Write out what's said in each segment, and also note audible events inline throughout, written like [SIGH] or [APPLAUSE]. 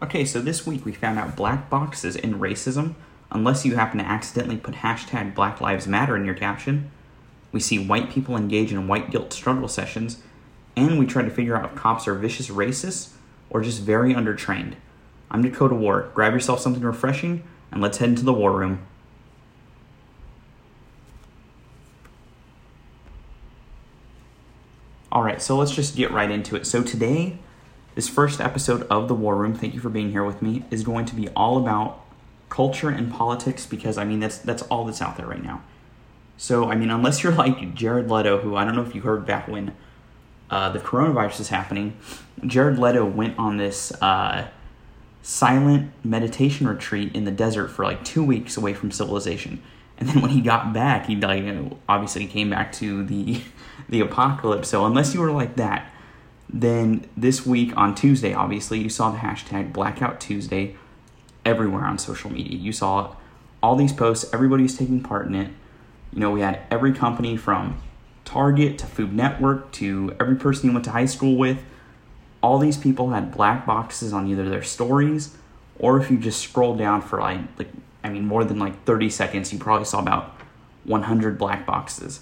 Okay, so this week we found out black boxes in racism, unless you happen to accidentally put hashtag Black Lives Matter in your caption. We see white people engage in white guilt struggle sessions, and we try to figure out if cops are vicious racists or just very undertrained. I'm Dakota War. Grab yourself something refreshing, and let's head into the war room. All right, so let's just get right into it. So today, this first episode of the War Room, thank you for being here with me, is going to be all about culture and politics because I mean that's that's all that's out there right now. So I mean, unless you're like Jared Leto, who I don't know if you heard back when uh, the coronavirus is happening, Jared Leto went on this uh, silent meditation retreat in the desert for like two weeks away from civilization. And then when he got back, he like obviously came back to the [LAUGHS] the apocalypse. So unless you were like that, then this week on Tuesday, obviously you saw the hashtag Blackout Tuesday everywhere on social media. You saw all these posts. Everybody's taking part in it. You know, we had every company from Target to Food Network to every person you went to high school with. All these people had black boxes on either their stories or if you just scroll down for like like I mean more than like 30 seconds, you probably saw about 100 black boxes.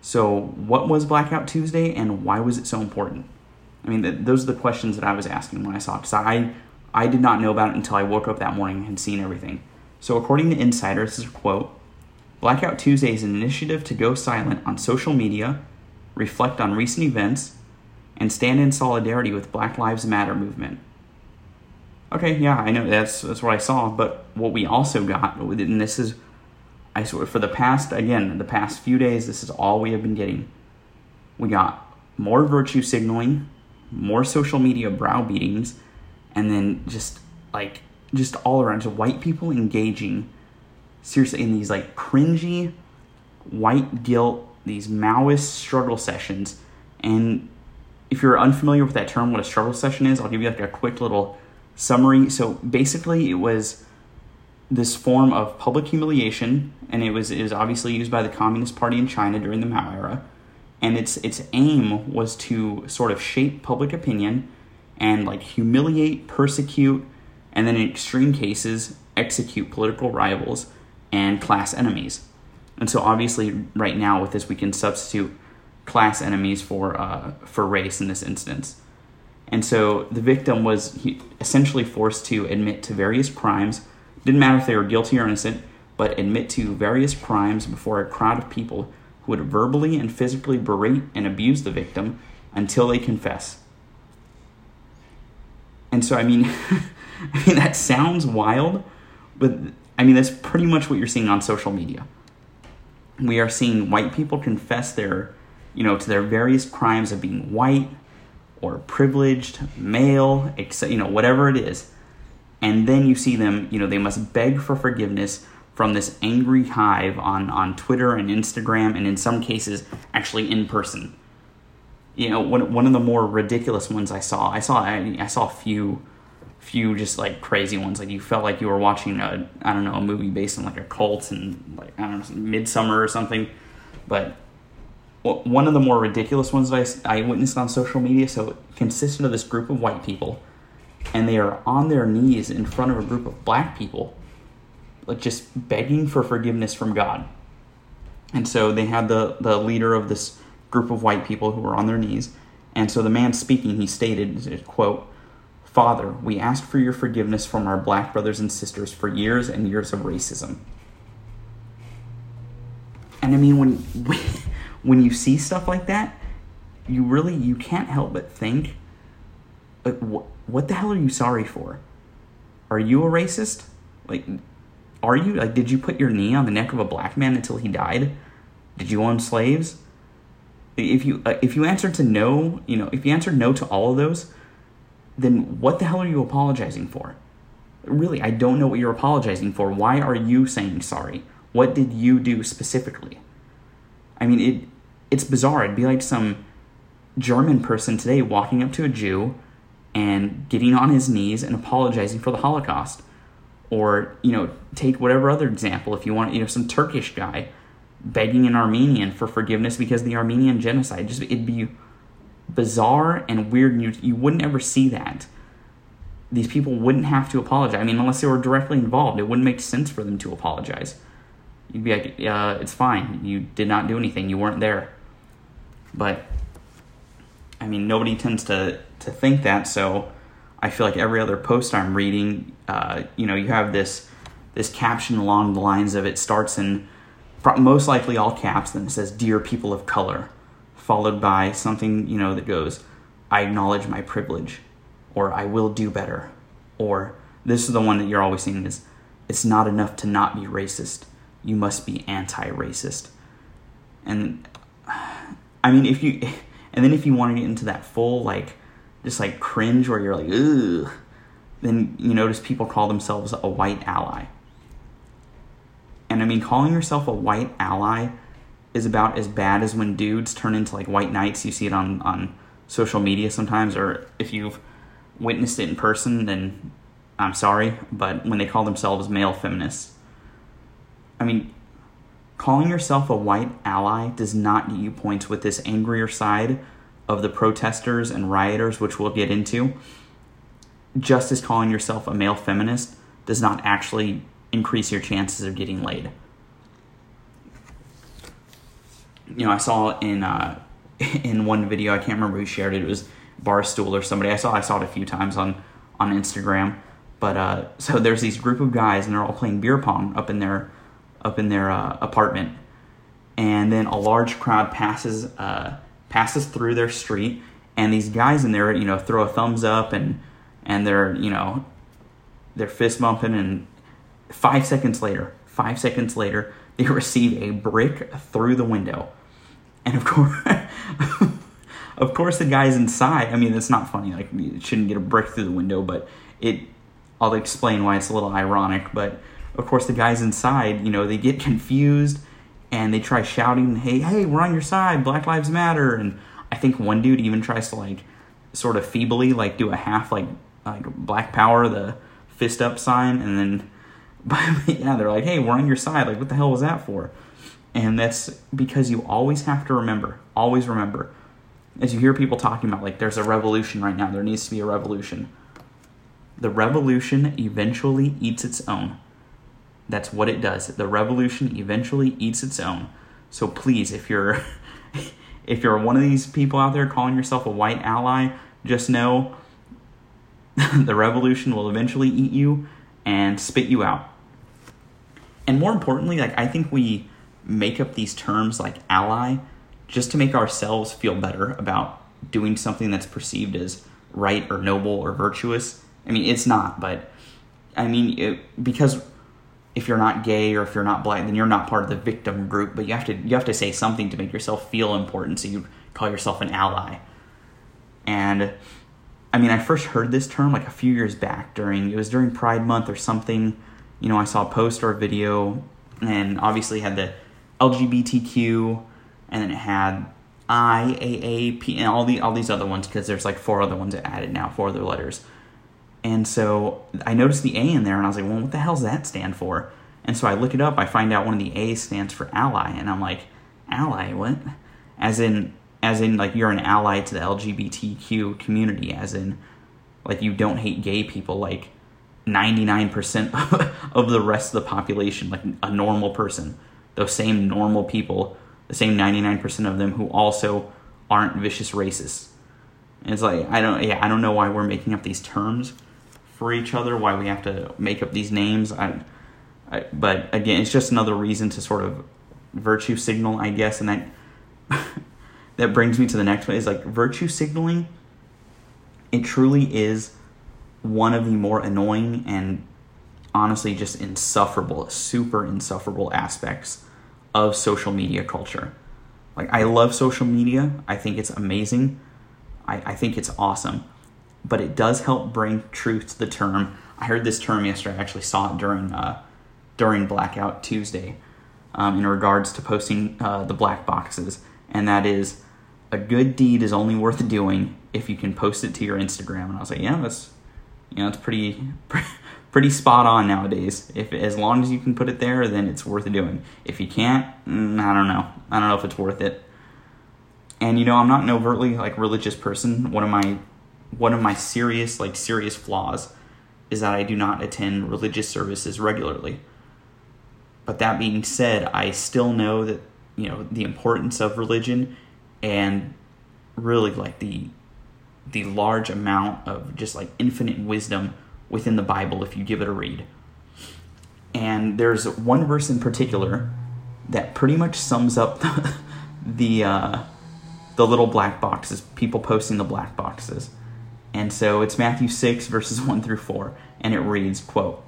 So, what was Blackout Tuesday and why was it so important? I mean, th- those are the questions that I was asking when I saw it because I, I did not know about it until I woke up that morning and seen everything. So, according to Insider, this is a quote Blackout Tuesday is an initiative to go silent on social media, reflect on recent events, and stand in solidarity with Black Lives Matter movement. Okay, yeah, I know that's that's what I saw, but what we also got, and this is I swear, for the past, again, the past few days, this is all we have been getting. We got more virtue signaling, more social media browbeatings, and then just like, just all around, just white people engaging seriously in these like cringy white guilt, these Maoist struggle sessions. And if you're unfamiliar with that term, what a struggle session is, I'll give you like a quick little summary. So basically, it was this form of public humiliation, and it was it was obviously used by the Communist Party in China during the Mao era, and its its aim was to sort of shape public opinion and like humiliate, persecute, and then in extreme cases execute political rivals and class enemies. And so obviously right now with this we can substitute class enemies for uh, for race in this instance. And so the victim was essentially forced to admit to various crimes didn't matter if they were guilty or innocent, but admit to various crimes before a crowd of people who would verbally and physically berate and abuse the victim until they confess. And so, I mean, [LAUGHS] I mean that sounds wild, but I mean that's pretty much what you're seeing on social media. We are seeing white people confess their, you know, to their various crimes of being white or privileged, male, etc. You know, whatever it is and then you see them you know they must beg for forgiveness from this angry hive on on Twitter and Instagram and in some cases actually in person. You know one, one of the more ridiculous ones I saw I saw I, I saw a few few just like crazy ones. Like you felt like you were watching a I don't know a movie based on like a cult and like I don't know Midsommar or something. But one of the more ridiculous ones that I, I witnessed on social media so it consisted of this group of white people and they are on their knees in front of a group of black people, like just begging for forgiveness from God. And so they had the, the leader of this group of white people who were on their knees. And so the man speaking, he stated, quote, Father, we ask for your forgiveness from our black brothers and sisters for years and years of racism. And I mean, when [LAUGHS] when you see stuff like that, you really you can't help but think, like, what what the hell are you sorry for? Are you a racist? Like, are you? Like, did you put your knee on the neck of a black man until he died? Did you own slaves? If you uh, if you answered to no, you know, if you answered no to all of those, then what the hell are you apologizing for? Really, I don't know what you're apologizing for. Why are you saying sorry? What did you do specifically? I mean, it it's bizarre. It'd be like some German person today walking up to a Jew and getting on his knees and apologizing for the Holocaust. Or, you know, take whatever other example if you want, you know, some Turkish guy begging an Armenian for forgiveness because the Armenian genocide. Just it'd be bizarre and weird and you you wouldn't ever see that these people wouldn't have to apologize. I mean, unless they were directly involved, it wouldn't make sense for them to apologize. You'd be like, uh, it's fine. You did not do anything. You weren't there. But, I mean, nobody tends to, to think that. So I feel like every other post I'm reading, uh, you know, you have this, this caption along the lines of it starts in most likely all caps, then it says, Dear people of color, followed by something, you know, that goes, I acknowledge my privilege, or I will do better, or this is the one that you're always seeing is, it's not enough to not be racist you must be anti-racist. And [SIGHS] I mean, if you, [LAUGHS] and then if you want to get into that full like, just like cringe where you're like, ugh, then you notice people call themselves a white ally. And I mean, calling yourself a white ally is about as bad as when dudes turn into like white knights. You see it on on social media sometimes, or if you've witnessed it in person, then I'm sorry, but when they call themselves male feminists I mean, calling yourself a white ally does not get you points with this angrier side of the protesters and rioters, which we'll get into. Just as calling yourself a male feminist does not actually increase your chances of getting laid. You know, I saw in uh, [LAUGHS] in one video, I can't remember who shared it. It was Barstool or somebody. I saw I saw it a few times on on Instagram. But uh, [LAUGHS] so there's these group of guys, and they're all playing beer pong up in their up in their uh, apartment, and then a large crowd passes uh, passes through their street, and these guys in there, you know, throw a thumbs up and and they're you know they're fist bumping, and five seconds later, five seconds later, [LAUGHS] they receive a brick through the window, and of course. [LAUGHS] of course, the guys inside. I mean, it's not funny. Like, you shouldn't get a brick through the window, but it. I'll explain why it's a little ironic. But of course, the guys inside, you know, they get confused and they try shouting, "Hey, hey, we're on your side. Black Lives Matter!" And I think one dude even tries to like, sort of feebly, like do a half like like Black Power, the fist up sign, and then, [LAUGHS] but yeah, they're like, "Hey, we're on your side." Like, what the hell was that for? And that's because you always have to remember, always remember, as you hear people talking about, like, there's a revolution right now. There needs to be a revolution. The revolution eventually eats its own. That's what it does. The revolution eventually eats its own. So please, if you're [LAUGHS] if you're one of these people out there calling yourself a white ally, just know [LAUGHS] the revolution will eventually eat you and spit you out. And more importantly, like I think we make up these terms like ally just to make ourselves feel better about doing something that's perceived as right or noble or virtuous. I mean, it's not, but I mean, it, because if you're not gay or if you're not black, then you're not part of the victim group. But you have to you have to say something to make yourself feel important. So you call yourself an ally. And I mean, I first heard this term like a few years back during it was during Pride Month or something. You know, I saw a post or a video, and obviously had the LGBTQ, and then it had IAAP and all the all these other ones because there's like four other ones added now, four other letters. And so I noticed the A in there and I was like, well, what the hell does that stand for? And so I look it up, I find out one of the A's stands for ally, and I'm like, ally, what? As in as in like you're an ally to the LGBTQ community, as in like you don't hate gay people like 99% [LAUGHS] of the rest of the population, like a normal person. Those same normal people, the same 99% of them who also aren't vicious racists. And it's like I don't yeah, I don't know why we're making up these terms for each other, why we have to make up these names. I, I, but again, it's just another reason to sort of virtue signal, I guess, and that [LAUGHS] that brings me to the next one is like virtue signaling. It truly is one of the more annoying and honestly just insufferable, super insufferable aspects of social media culture. Like I love social media. I think it's amazing. I, I think it's awesome but it does help bring truth to the term. I heard this term yesterday. I actually saw it during uh, during Blackout Tuesday um, in regards to posting uh, the black boxes, and that is a good deed is only worth doing if you can post it to your Instagram. And I was like, yeah, that's you know, it's pretty [LAUGHS] pretty spot on nowadays. If as long as you can put it there, then it's worth doing. If you can't, mm, I don't know. I don't know if it's worth it. And you know, I'm not an overtly like religious person. One of my one of my serious like serious flaws is that I do not attend religious services regularly. But that being said, I still know that, you know, the importance of religion and really like the the large amount of just like infinite wisdom within the Bible if you give it a read. And there's one verse in particular that pretty much sums up the [LAUGHS] the, uh, the little black boxes, people posting the black boxes. And so it's Matthew 6 verses 1 through 4 and it reads, quote,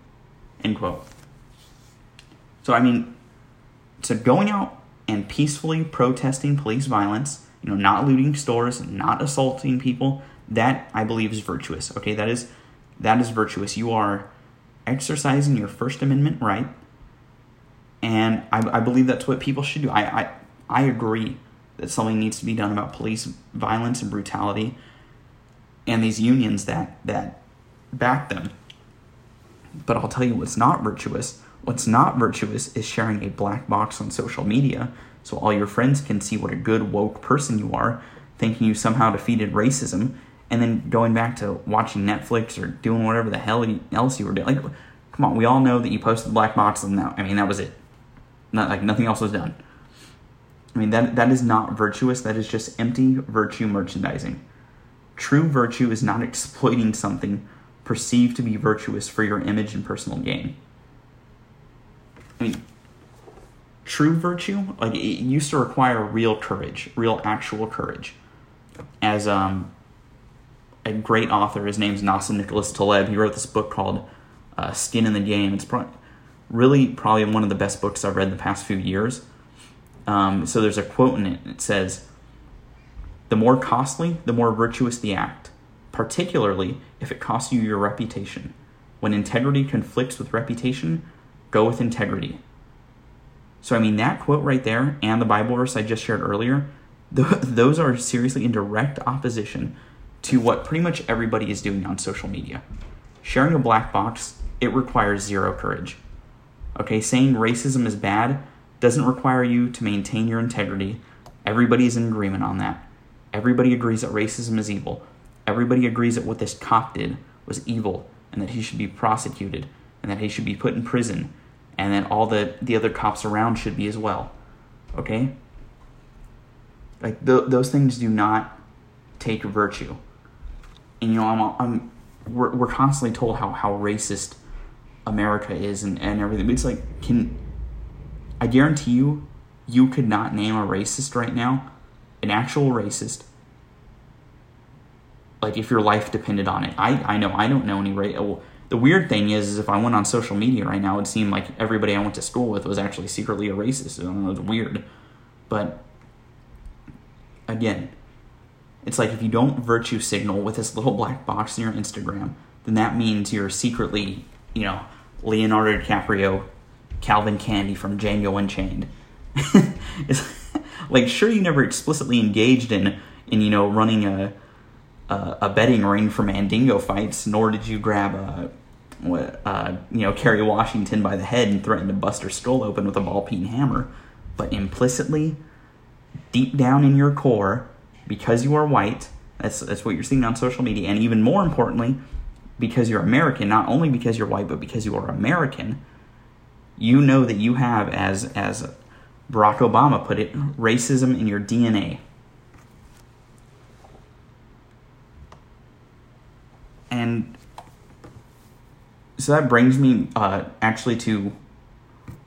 End quote. So I mean, so going out and peacefully protesting police violence you know, not looting stores, not assaulting people, that I believe is virtuous. Okay, that is that is virtuous. You are exercising your First Amendment right, and I, I believe that's what people should do. I, I I agree that something needs to be done about police violence and brutality, and these unions that that back them. But I'll tell you what's not virtuous. What's not virtuous is sharing a black box on social media so all your friends can see what a good woke person you are, thinking you somehow defeated racism, and then going back to watching Netflix or doing whatever the hell else you were doing. Like, come on, we all know that you posted the black box, and now I mean that was it. Not like nothing else was done. I mean that that is not virtuous. That is just empty virtue merchandising. True virtue is not exploiting something perceived to be virtuous for your image and personal gain. I mean, true virtue, like it used to require real courage, real actual courage. As um, a great author, his name's Nassim Nicholas Taleb. He wrote this book called uh, "Skin in the Game." It's pro- really probably one of the best books I've read the past few years. Um, so there's a quote in it. It says, "The more costly, the more virtuous the act, particularly if it costs you your reputation. When integrity conflicts with reputation, go with integrity." So, I mean, that quote right there and the Bible verse I just shared earlier, those are seriously in direct opposition to what pretty much everybody is doing on social media. Sharing a black box, it requires zero courage. Okay, saying racism is bad doesn't require you to maintain your integrity. Everybody's in agreement on that. Everybody agrees that racism is evil. Everybody agrees that what this cop did was evil and that he should be prosecuted and that he should be put in prison and that all the the other cops around should be as well. Okay? Like th- those things do not take virtue. And you know, I'm, I'm we're, we're constantly told how how racist America is and, and everything. But it's like, can I guarantee you, you could not name a racist right now, an actual racist. Like if your life depended on it, I I know I don't know any ra- the weird thing is, is if I went on social media right now, it would seem like everybody I went to school with was actually secretly a racist. I don't know, it's weird. But again, it's like if you don't virtue signal with this little black box in your Instagram, then that means you're secretly, you know, Leonardo DiCaprio, Calvin Candie from Django Unchained. [LAUGHS] it's like sure you never explicitly engaged in in you know running a a, a betting ring for Mandingo fights, nor did you grab a uh, you know, Kerry Washington by the head and threaten to bust her skull open with a ball peen hammer. But implicitly, deep down in your core, because you are white, that's, that's what you're seeing on social media, and even more importantly, because you're American, not only because you're white, but because you are American, you know that you have, as, as Barack Obama put it, racism in your DNA. And so that brings me uh, actually to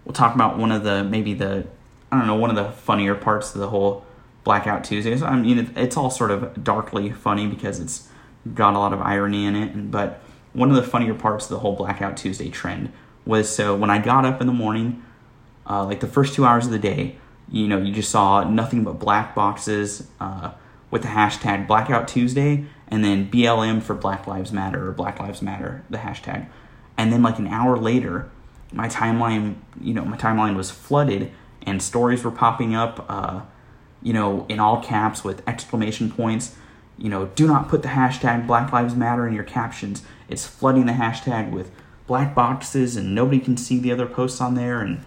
we'll talk about one of the maybe the I don't know one of the funnier parts of the whole Blackout Tuesdays. I mean, it's all sort of darkly funny because it's got a lot of irony in it. But one of the funnier parts of the whole Blackout Tuesday trend was so when I got up in the morning, uh, like the first two hours of the day, you know, you just saw nothing but black boxes uh, with the hashtag Blackout Tuesday and then BLM for Black Lives Matter or Black Lives Matter, the hashtag. And then like an hour later, my timeline, you know, my timeline was flooded and stories were popping up, uh, you know, in all caps with exclamation points. You know, do not put the hashtag Black Lives Matter in your captions. It's flooding the hashtag with black boxes and nobody can see the other posts on there and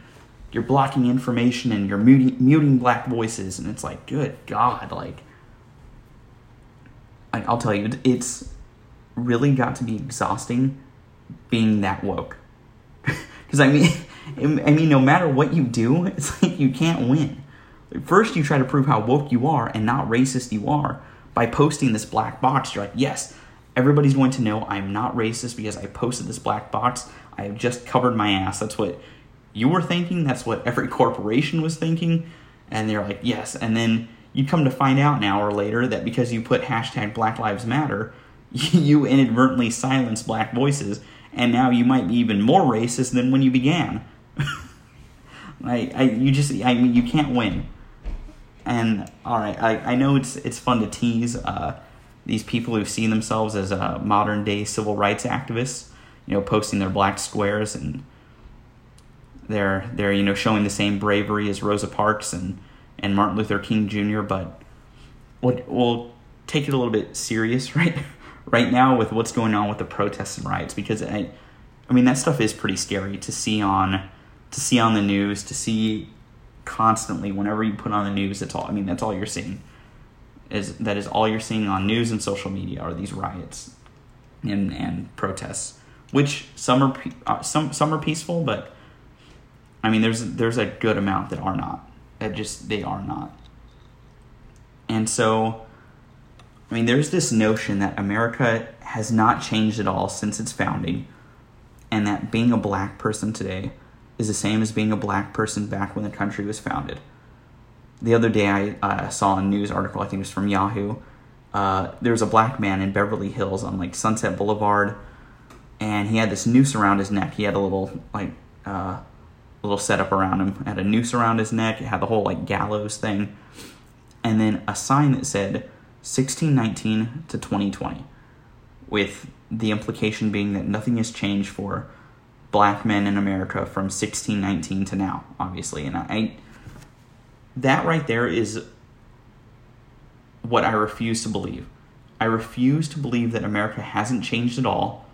you're blocking information and you're muting, muting black voices and it's like good god like i'll tell you it's really got to be exhausting being that woke. [LAUGHS] Because i mean [LAUGHS] i mean no matter what you do [LAUGHS] it's like you can't win. First you try to prove how woke you are and not racist you are by posting this black box. You're like yes everybody's going to know i'm not racist because i posted this black box. I have just covered my ass. That's what you were thinking. That's what every corporation was thinking. And they're like yes. And then you come to find out an hour later that because you put hashtag black lives matter [LAUGHS] you inadvertently silence black voices and now you might be even more racist than when you began. [LAUGHS] I, I you just i mean you can't win. And all right i, I know it's it's fun to tease uh, these people who see themselves as uh, modern day civil rights activists you know posting their black squares and they're they're you know showing the same bravery as Rosa Parks and and Martin Luther King Jr. But we'll, take it a little bit serious [LAUGHS] right right now with what's going on with the protests and riots because I I mean that stuff is pretty scary to see on to see on the news to see constantly whenever you put on the news that's all I mean that's all you're seeing is that is all you're seeing on news and social media are these riots and and protests which some are uh, some some are peaceful but I mean, there's there's a good amount that are not. That just they are not. And so, I mean, there's this notion that America has not changed at all since its founding, and that being a black person today is the same as being a black person back when the country was founded. The other day, I uh, saw a news article. I think it was from Yahoo. Uh, there was a black man in Beverly Hills on like Sunset Boulevard, and he had this noose around his neck. He had a little like uh, little setup around him. It had a noose around his neck. It had the whole like gallows thing, and then a sign that said 1619 to 2020, with the implication being that nothing has changed for black men in America from 1619 to now, obviously. And I, that right there is what I refuse to believe. I refuse to believe that America hasn't changed at all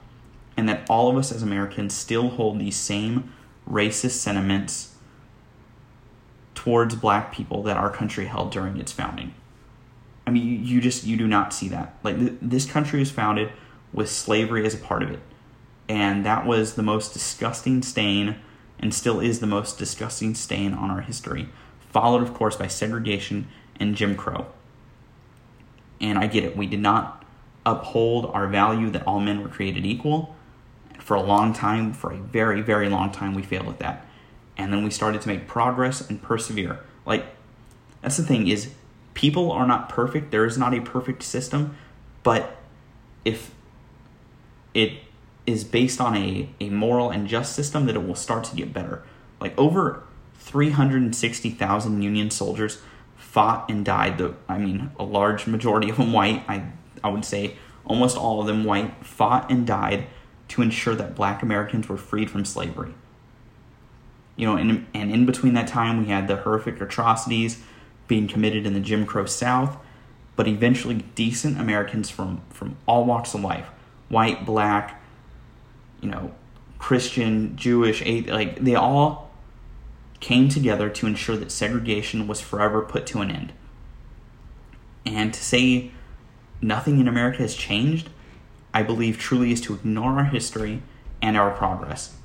and that all of us as Americans still hold these same racist sentiments towards black people that our country held during its founding. I mean, you, you just you do not see that. Like th- this country was founded with slavery as a part of it, and that was the most disgusting stain, and still is the most disgusting stain on our history. Followed, of course, by segregation and Jim Crow. And I get it. We did not uphold our value that all men were created equal for a long time, for a very, very long time, we failed at that. And then we started to make progress and persevere. Like, that's the thing is people are not perfect. There is not a perfect system, but if it is based on a, a moral and just system, that it will start to get better. Like over 360,000 Union soldiers fought and died. The, I mean, a large majority of them white. I, I would say almost all of them white fought and died to ensure that black Americans were freed from slavery. You know, and, and in between that time, we had the horrific atrocities being committed in the Jim Crow South, but eventually decent Americans from, from all walks of life white, black, you know, Christian, Jewish, like they all came together to ensure that segregation was forever put to an end. And to say nothing in America has changed I believe truly is to ignore our history and our progress.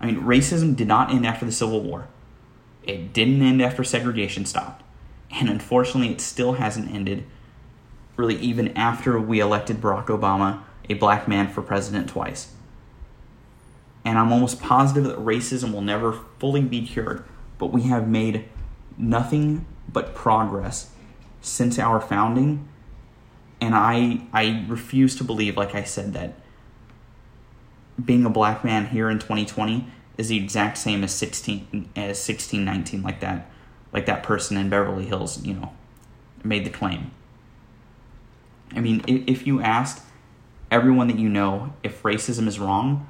I mean, racism did not end after the Civil War. It didn't end after segregation stopped. And unfortunately, it still hasn't ended, really, even after we elected Barack Obama, a black man, for president twice. And I'm almost positive that racism will never fully be cured, but we have made nothing but progress since our founding and I I refuse to believe, like I said, that being a black man here in 2020 is the exact same as 16 as 1619 like that like that person in Beverly Hills, you know, made the claim. I mean, if you asked everyone that you know if racism is wrong,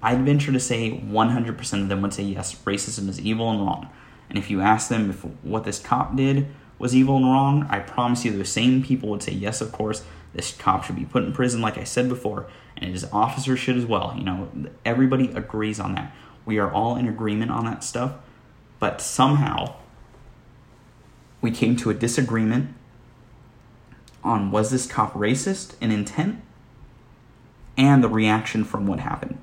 I'd venture to say 100% of them would say yes, racism is evil and wrong. And if you ask them if what this cop did was evil and wrong, I promise you those same people would say yes, of course. This cop should be put in prison, like I said before, and his officer should as well. You know, everybody agrees on that. We are all in agreement on that stuff, but somehow we came to a disagreement on was this cop racist in intent and the reaction from what happened.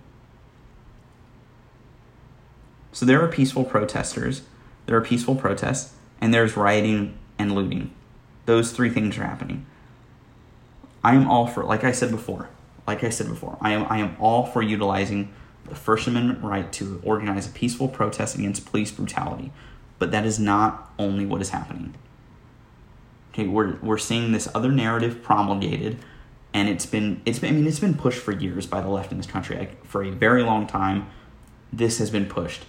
So there are peaceful protesters, there are peaceful protests, and there's rioting and looting. Those three things are happening. I am all for, like I said before, like I said before, I am I am all for utilizing the First Amendment right to organize a peaceful protest against police brutality, but that is not only what is happening. Okay, we're we're seeing this other narrative promulgated, and it's been it's been I mean it's been pushed for years by the left in this country. Like, for a very long time, this has been pushed.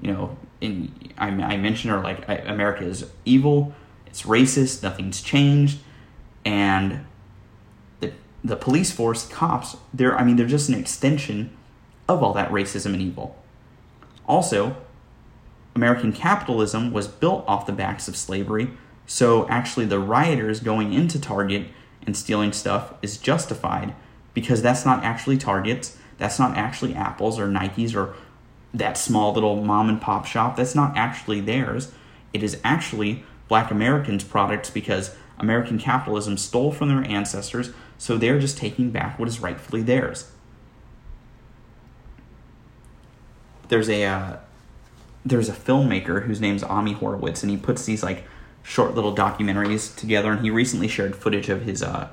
You know, in I, I mentioned or like America is evil, it's racist, nothing's changed, and the the police force, cops, they're I mean they're just an extension of all that racism and evil. Also, American capitalism was built off the backs of slavery so actually, the rioters going into Target and stealing stuff is justified because that's not actually Target's, that's not actually Apple's or Nike's or that small little mom and pop shop. That's not actually theirs. It is actually black Americans' products because American capitalism stole from their ancestors, so they're just taking back what is rightfully theirs. There's a uh, there's a filmmaker whose name's Ami Horowitz, and he puts these like short little documentaries together, and he recently shared footage of his uh,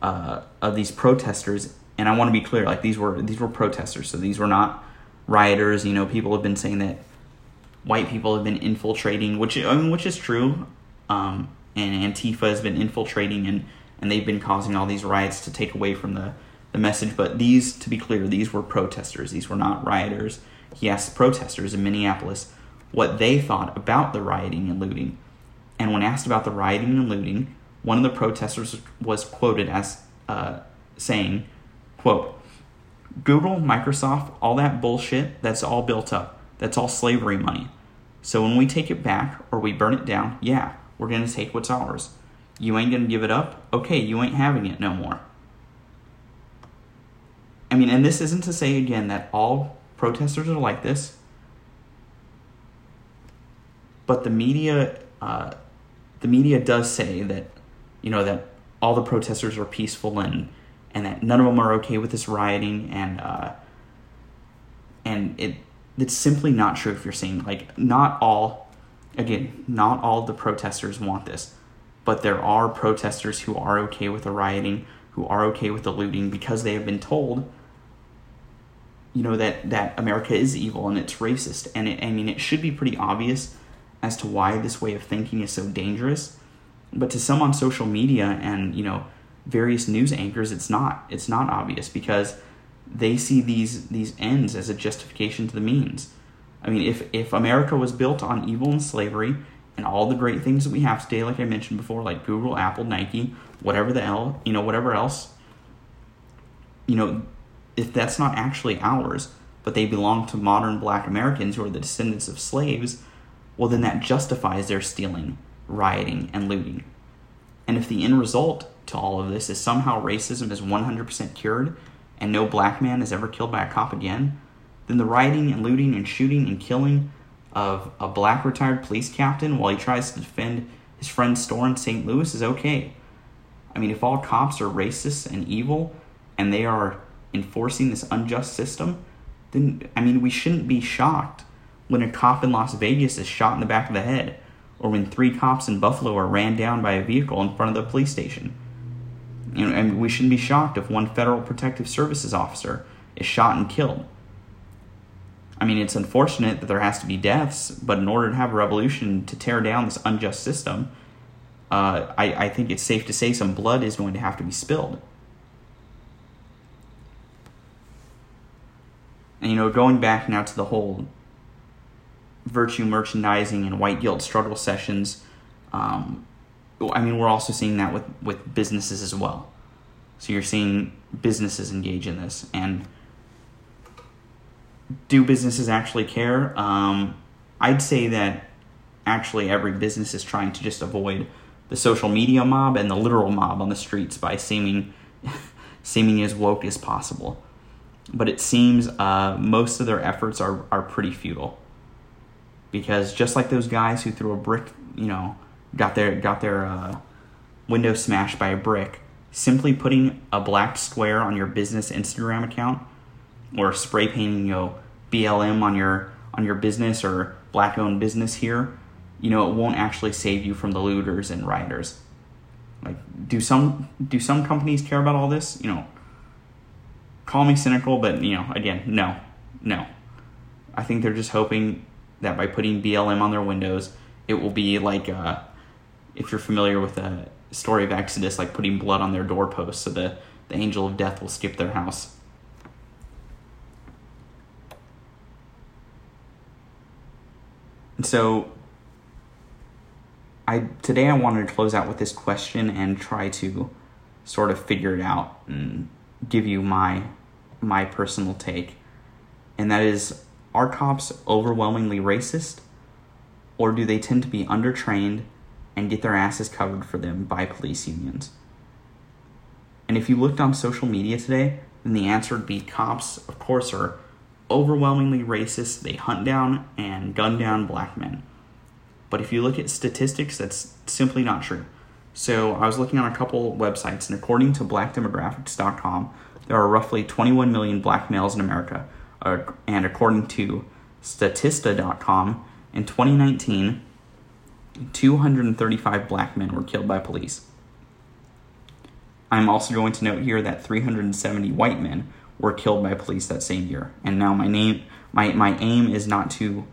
uh, of these protesters. And I want to be clear, like these were these were protesters, so these were not rioters. You know, people have been saying that white people have been infiltrating, which I mean, which is true. Um, and Antifa has been infiltrating, and and they've been causing all these riots to take away from the the message. But these, to be clear, these were protesters. These were not rioters. He asked protesters in Minneapolis what they thought about the rioting and looting. And when asked about the rioting and looting, one of the protesters was quoted as uh, saying, quote, Google, Microsoft, all that bullshit, that's all built up. That's all slavery money. So when we take it back or we burn it down, yeah, we're going to take what's ours. You ain't going to give it up? Okay, you ain't having it no more. I mean, and this isn't to say again that all protesters are like this, but the media uh, the media does say that you know that all the protesters are peaceful and and that none of them are okay with this rioting and uh, and it it's simply not true if you're saying like not all again not all the protesters want this but there are protesters who are okay with the rioting who are okay with the looting because they have been told you know that that America is evil and it's racist and it, I mean it should be pretty obvious as to why this way of thinking is so dangerous. But to some on social media and, you know, various news anchors, it's not. It's not obvious because they see these these ends as a justification to the means. I mean, if if America was built on evil and slavery and all the great things that we have today, like I mentioned before, like Google, Apple, Nike, whatever the hell, you know, whatever else, you know, if that's not actually ours, but they belong to modern black Americans who are the descendants of slaves, well, then that justifies their stealing, rioting, and looting. And if the end result to all of this is somehow racism is 100% cured and no black man is ever killed by a cop again, then the rioting and looting and shooting and killing of a black retired police captain while he tries to defend his friend's store in St. Louis is okay. I mean, if all cops are racist and evil and they are enforcing this unjust system, then, I mean, we shouldn't be shocked when a cop in Las Vegas is shot in the back of the head, or when three cops in Buffalo are ran down by a vehicle in front of the police station. You know, and we shouldn't be shocked if one Federal Protective Services officer is shot and killed. I mean, it's unfortunate that there has to be deaths, but in order to have a revolution to tear down this unjust system, uh, I, I think it's safe to say some blood is going to have to be spilled. And, you know, going back now to the whole virtue merchandising and white guilt struggle sessions. Um, I mean, we're also seeing that with, with businesses as well. So you're seeing businesses engage in this. And do businesses actually care? Um, I'd say that actually every business is trying to just avoid the social media mob and the literal mob on the streets by seeming [LAUGHS] seeming as woke as possible. But it seems uh, most of their efforts are, are pretty futile. Because just like those guys who threw a brick, you know, got their got their uh, window smashed by a brick, simply putting a black square on your business Instagram account or spray painting, you know, BLM on your on your business or black owned business here, you know, it won't actually save you from the looters and rioters. Like, do some do some companies care about all this? You know, call me cynical, but you know, again, no, no. I think they're just hoping that by putting BLM on their windows, it will be like uh, if you're familiar with the story of Exodus, like putting blood on their doorposts, so the the angel of death will skip their house. And so I today I wanted to close out with this question and try to sort of figure it out and give you my my personal take. And that is are cops overwhelmingly racist or do they tend to be undertrained and get their asses covered for them by police unions? And if you looked on social media today, then the answer would be cops, of course, are overwhelmingly racist. They hunt down and gun down black men. But if you look at statistics, that's simply not true. So I was looking on a couple websites, and according to blackdemographics.com, there are roughly 21 million black males in America. Uh, and according to Statista.com, in 2019, 235 black men were killed by police. I'm also going to note here that 370 white men were killed by police that same year. And now my name, my, my aim is not to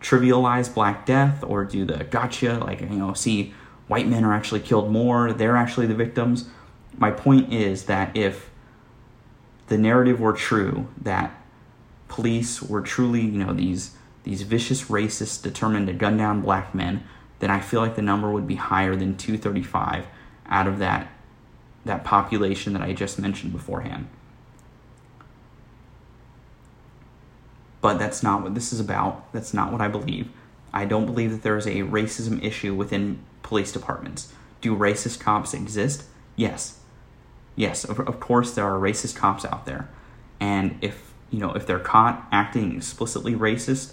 trivialize Black Death or do the gotcha, like, you know, see, white men are actually killed more, they're actually the victims. My point is that if the narrative were true, that police were truly, you know, these these vicious racists determined to gun down black men, then I feel like the number would be higher than 235 out of that that population that I just mentioned beforehand. But that's not what this is about. That's not what I believe. I don't believe that there is a racism issue within police departments. Do racist cops exist? Yes. Yes, of, of course there are racist cops out there. And if, you know, if they're caught acting explicitly racist,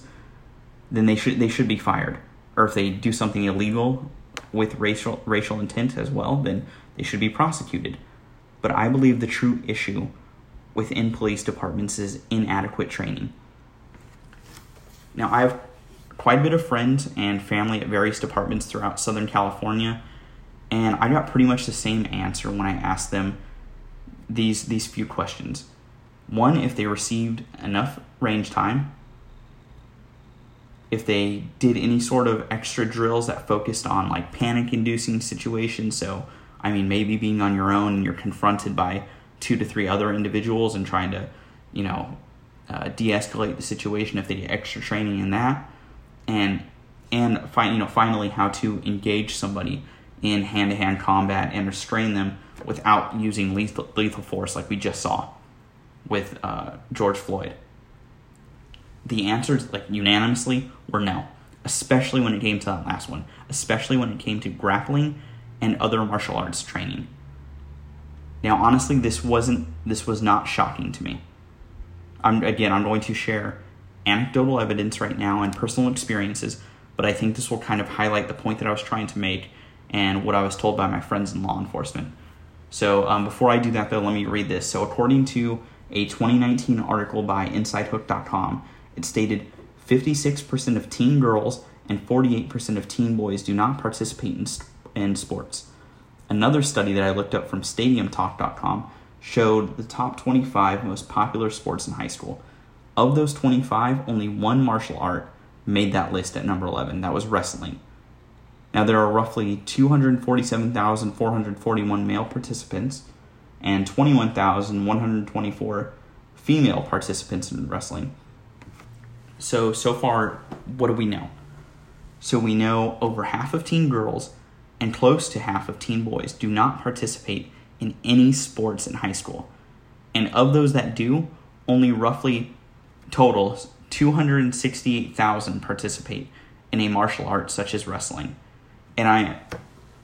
then they should they should be fired. Or if they do something illegal with racial racial intent as well, then they should be prosecuted. But I believe the true issue within police departments is inadequate training. Now, I have quite a bit of friends and family at various departments throughout Southern California, and I got pretty much the same answer when I asked them these these few questions. One, if they received enough range time, if they did any sort of extra drills that focused on like panic inducing situations. So, I mean, maybe being on your own and you're confronted by two to three other individuals and trying to, you know, uh, de-escalate the situation if they get extra training in that, and and find you know finally how to engage somebody in hand-to-hand combat and restrain them without using lethal, lethal force like we just saw with uh, George Floyd. The answers, like unanimously, were no, especially when it came to that last one, especially when it came to grappling and other martial arts training. Now, honestly, this wasn't this was not shocking to me. I'm again, I'm going to share anecdotal evidence right now and personal experiences, but I think this will kind of highlight the point that I was trying to make and what I was told by my friends in law enforcement. So um, before I do that, though, let me read this. So according to a 2019 article by InsideHook.com, it stated 56% of teen girls and 48% of teen boys do not participate in, in sports. Another study that I looked up from StadiumTalk.com showed the top 25 most popular sports in high school. Of those 25, only one martial art made that list at number 11. That was wrestling. Now, there are roughly 247,441 male participants and 21,124 female participants in wrestling. So, so far, what do we know? So, we know over half of teen girls and close to half of teen boys do not participate in any sports in high school. And of those that do, only roughly total 268,000 participate in a martial art such as wrestling. And I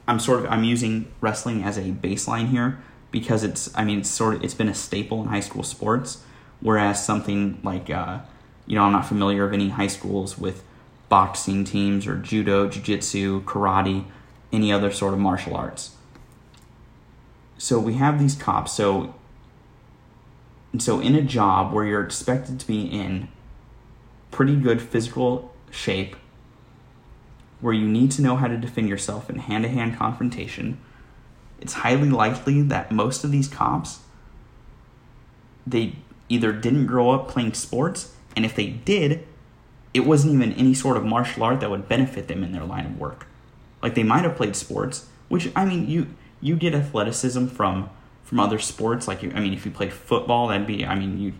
I'm sort of I'm using wrestling as a baseline here because it's I mean it's sort of it's been a staple in high school sports whereas something like uh, you know I'm not familiar of any high schools with boxing teams or judo, jiu-jitsu, karate, any other sort of martial arts. So we have these cops. So so in a job where you're expected to be in pretty good physical shape, where you need to know how to defend yourself in hand-to-hand confrontation, it's highly likely that most of these cops they either didn't grow up playing sports, and if they did, it wasn't even any sort of martial art that would benefit them in their line of work. Like they might have played sports, which I mean, you you get athleticism from from other sports. Like you, I mean, if you played football, that'd be I mean, you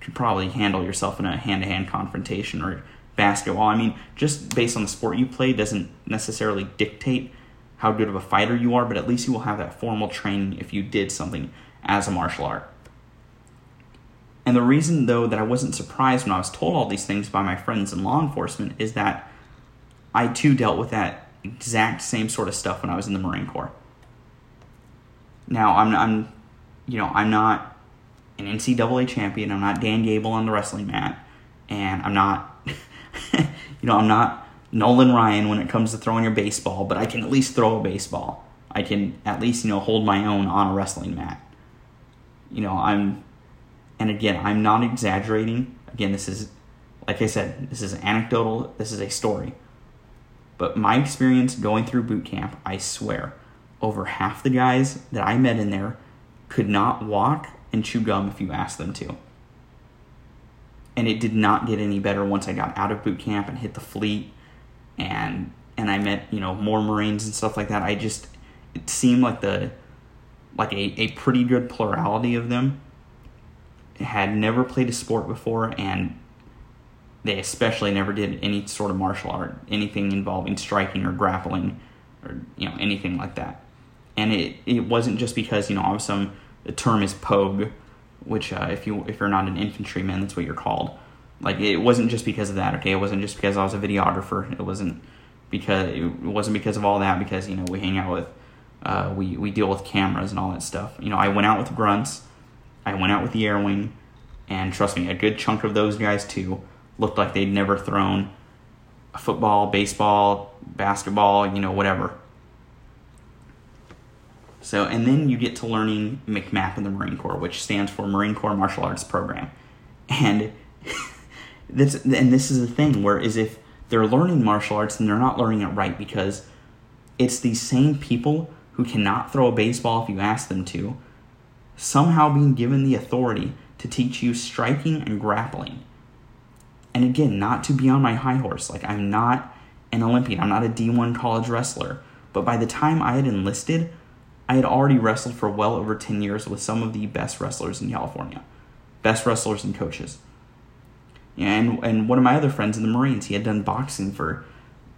could probably handle yourself in a hand to hand confrontation or basketball. I mean, just based on the sport you play doesn't necessarily dictate how good of a fighter you are, but at least you will have that formal training if you did something as a martial art. And the reason, though, that I wasn't surprised when I was told all these things by my friends in law enforcement is that I too dealt with that exact same sort of stuff when I was in the Marine Corps. Now, I'm, I'm you know, I'm not an NCAA champion. I'm not Dan Gable on the wrestling mat, and I'm not, [LAUGHS] you know, I'm not Nolan Ryan when it comes to throwing your baseball. But I can at least throw a baseball. I can at least you know hold my own on a wrestling mat. You know, I'm and again, I'm not exaggerating. Again, this is, like I said, this is anecdotal, this is a story. But my experience going through boot camp, I swear, over half the guys that I met in there could not walk and chew gum if you asked them to. And it did not get any better once I got out of boot camp and hit the fleet and and I met, you know, more Marines and stuff like that. I just it seemed like the like a, a pretty good plurality of them had never played a sport before and they especially never did any sort of martial art, anything involving striking or grappling or you know anything like that. And it it wasn't just because you know of some the term is pogue, which uh, if you if you're not an infantryman, that's what you're called. Like it wasn't just because of that. Okay, it wasn't just because I was a videographer. It wasn't because it wasn't because of all that. Because you know we hang out with, uh, we we deal with cameras and all that stuff. You know I went out with grunts. I went out with the air wing, and trust me, a good chunk of those guys too looked like they'd never thrown a football, baseball, basketball, you know, whatever. So, and then you get to learning MCMAP in the Marine Corps, which stands for Marine Corps Martial Arts Program. And [LAUGHS] this, and this is the thing, where is if they're learning martial arts and they're not learning it right because it's these same people who cannot throw a baseball if you ask them to, somehow being given the authority to teach you striking and grappling. And again, not to be on my high horse. Like, I'm not an Olympian, I'm not a D1 college wrestler. But by the time I had enlisted, I had already wrestled for well over 10 years with some of the best wrestlers in California, best wrestlers and coaches. And, and one of my other friends in the Marines, he had done boxing for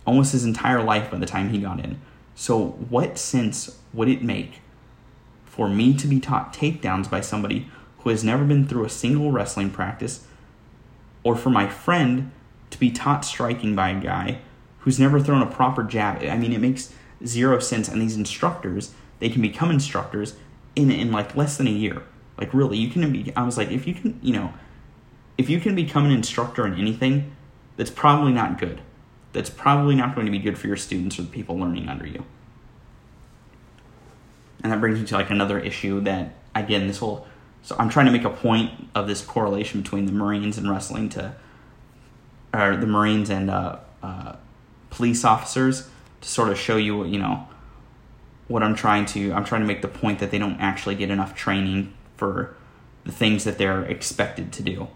almost his entire life by the time he got in. So, what sense would it make for me to be taught takedowns by somebody who has never been through a single wrestling practice, or for my friend to be taught striking by a guy who's never thrown a proper jab? I mean, it makes zero sense. And these instructors, they can become instructors in in like less than a year. Like really, you can be. I was like, if you can, you know, if you can become an instructor in anything, that's probably not good. That's probably not going to be good for your students or the people learning under you. And that brings me to like another issue that again, this whole. So I'm trying to make a point of this correlation between the Marines and wrestling to, or the Marines and uh, uh, police officers to sort of show you, you know, what I'm trying to. I'm trying to make the point that they don't actually get enough training for the things that they're expected to do.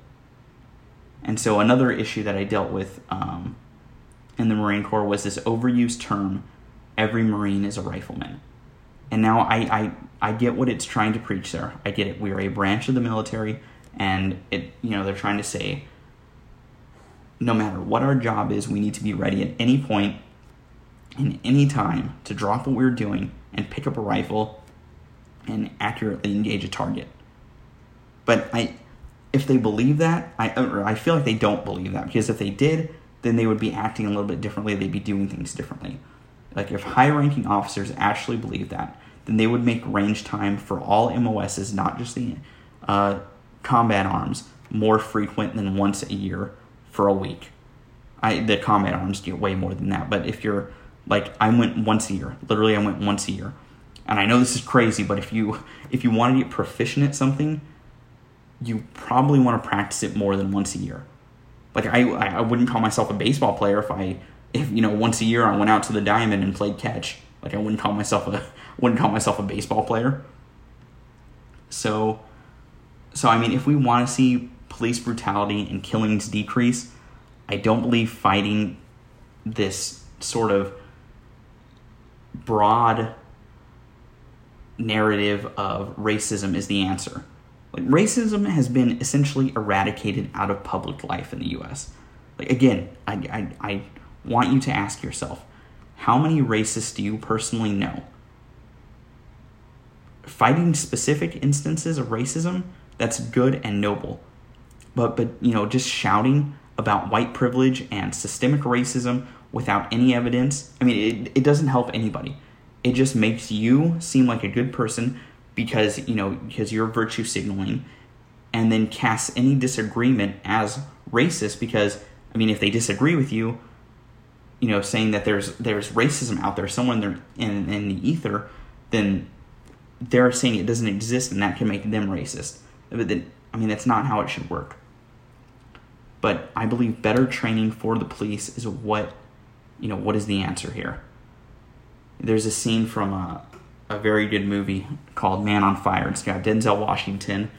And so another issue that I dealt with um, in the Marine Corps was this overused term: "Every Marine is a rifleman." And now I, I, I get what it's trying to preach there. I get it. We are a branch of the military, and it you know they're trying to say no matter what our job is, we need to be ready at any point, in any time, to drop what we're doing and pick up a rifle and accurately engage a target. But I, if they believe that, I I feel like they don't believe that because if they did, then they would be acting a little bit differently. They'd be doing things differently. Like if high-ranking officers actually believe that, then they would make range time for all MOSs, not just the uh, combat arms, more frequent than once a year for a week. I the combat arms get way more than that, but if you're like I went once a year, literally I went once a year, and I know this is crazy, but if you if you want to get proficient at something, you probably want to practice it more than once a year. Like I, I wouldn't call myself a baseball player if I, if you know, once a year I went out to the diamond and played catch. Like I wouldn't call myself a, [LAUGHS] wouldn't call myself a baseball player. So, so I mean, if we want to see police brutality and killings decrease, I don't believe fighting this sort of broad narrative of racism is the answer. Like racism has been essentially eradicated out of public life in the U.S. Like again, I, I, I want you to ask yourself, how many racists do you personally know? Fighting specific instances of racism, that's good and noble. But but you know, just shouting about white privilege and systemic racism without any evidence, I mean, it, it doesn't help anybody. It just makes you seem like a good person because you know because you're virtue signaling and then casts any disagreement as racist because i mean if they disagree with you you know saying that there's there's racism out there somewhere in, in, the ether then they're saying it doesn't exist and that can make them racist but then i mean that's not how it should work but i believe better training for the police is what you know what is the answer here there's a scene from uh, a very good movie called Man on Fire. It's got Denzel Washington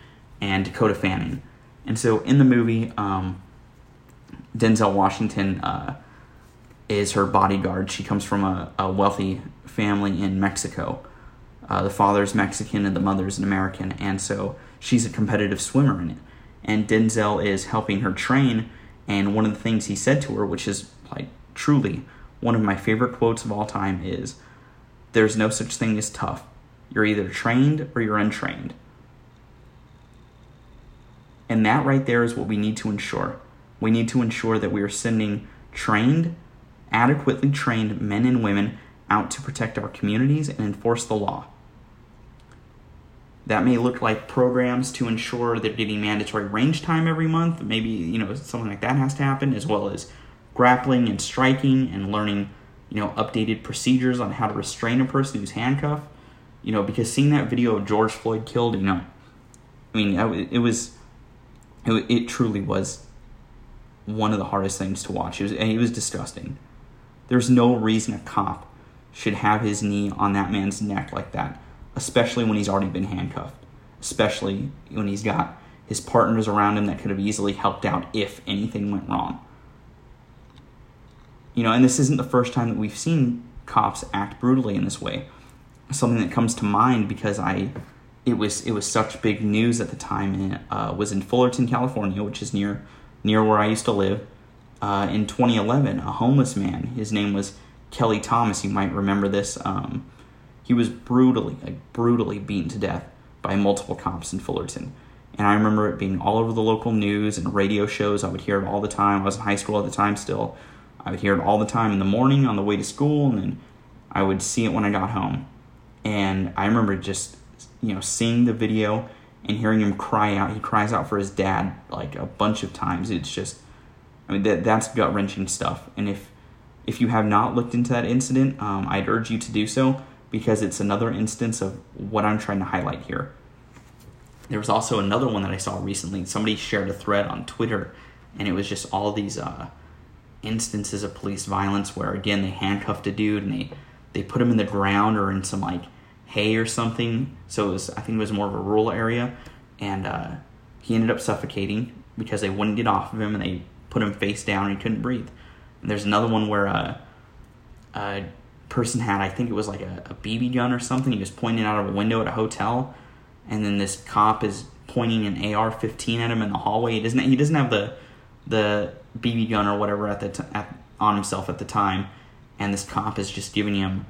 and Dakota Fanning. And so in the movie, um, Denzel Washington uh, is her bodyguard. She comes from a, a wealthy family in Mexico. Uh, the father's Mexican and the mother's an American, and so she's a competitive swimmer in it. And Denzel is helping her train, and one of the things he said to her, which is like truly one of my favorite quotes of all time, is there's no such thing as tough. You're either trained or you're untrained. And that right there is what we need to ensure. We need to ensure that we are sending trained, adequately trained men and women out to protect our communities and enforce the law. That may look like programs to ensure they're getting mandatory range time every month. Maybe, you know, something like that has to happen, as well as grappling and striking and learning you know, updated procedures on how to restrain a person who's handcuffed. You know, because seeing that video of George Floyd killed, you know, I mean, it was, it, it truly was one of the hardest things to watch. It was, it was disgusting. There's no reason a cop should have his knee on that man's neck like that, especially when he's already been handcuffed, especially when he's got his partners around him that could have easily helped out if anything went wrong. You know, and this isn't the first time that we've seen cops act brutally in this way. Something that comes to mind because I, it was it was such big news at the time. It uh, was in Fullerton, California, which is near near where I used to live. Uh, in 2011, a homeless man. His name was Kelly Thomas. You might remember this. Um, he was brutally, like brutally beaten to death by multiple cops in Fullerton. And I remember it being all over the local news and radio shows. I would hear it all the time. I was in high school at the time still. I would hear it all the time in the morning on the way to school, and then I would see it when I got home. And I remember just, you know, seeing the video and hearing him cry out. He cries out for his dad like a bunch of times. It's just, I mean, that that's gut wrenching stuff. And if if you have not looked into that incident, um, I'd urge you to do so because it's another instance of what I'm trying to highlight here. There was also another one that I saw recently. Somebody shared a thread on Twitter, and it was just all these uh, instances of police violence where again they handcuffed a dude and they they put him in the ground or in some like hay or something. So it was I think it was more of a rural area, and uh, he ended up suffocating because they wouldn't get off of him and they put him face down and he couldn't breathe. And there's another one where uh, a person had I think it was like a, a BB gun or something. He was pointing out of a window at a hotel, and then this cop is pointing an AR-15 at him in the hallway. He doesn't he doesn't have the the BB gun or whatever at the t- at, on himself at the time, and this cop is just giving him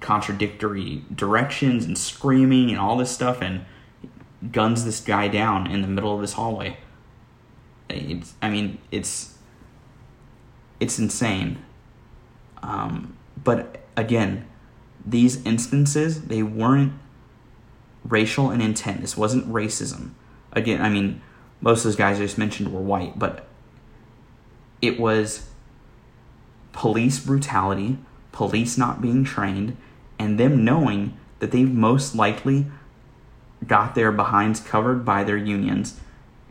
contradictory directions and screaming and all this stuff, and guns this guy down in the middle of this hallway. It's, I mean, it's it's insane. Um, but again, these instances they weren't racial in intent. This wasn't racism. Again, I mean, most of those guys I just mentioned were white, but it was police brutality, police not being trained, and them knowing that they've most likely got their behinds covered by their unions,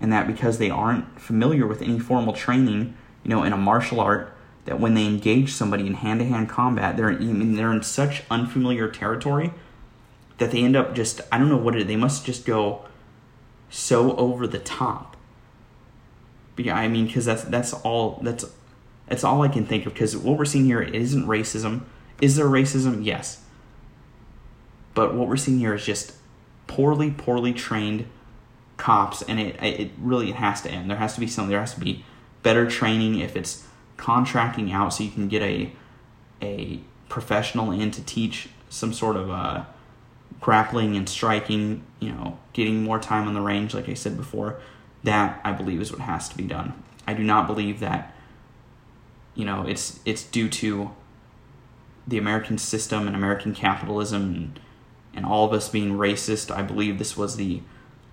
and that because they aren't familiar with any formal training, you know, in a martial art, that when they engage somebody in hand-to-hand combat, they're I mean, they're in such unfamiliar territory that they end up just I don't know what it. They must just go so over the top. But yeah, I mean, because that's that's all that's that's all I can think of. Because what we're seeing here isn't racism. Is there racism? Yes. But what we're seeing here is just poorly, poorly trained cops, and it it really it has to end. There has to be something. There has to be better training. If it's contracting out so you can get a a professional in to teach some sort of uh, grappling and striking, you know, getting more time on the range, like I said before, that I believe is what has to be done. I do not believe that, you know, it's it's due to the American system and American capitalism and, and all of us being racist. I believe this was the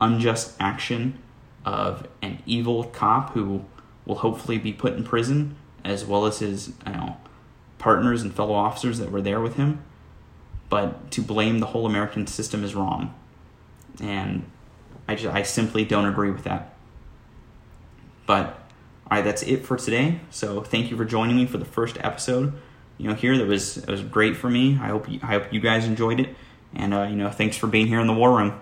unjust action of an evil cop who will hopefully be put in prison as well as his you know, partners and fellow officers that were there with him. But to blame the whole American system is wrong, and I just I simply don't agree with that. But all right, that's it for today. So thank you for joining me for the first episode. You know, here that was it was great for me. I hope you, I hope you guys enjoyed it, and uh, you know, thanks for being here in the war room.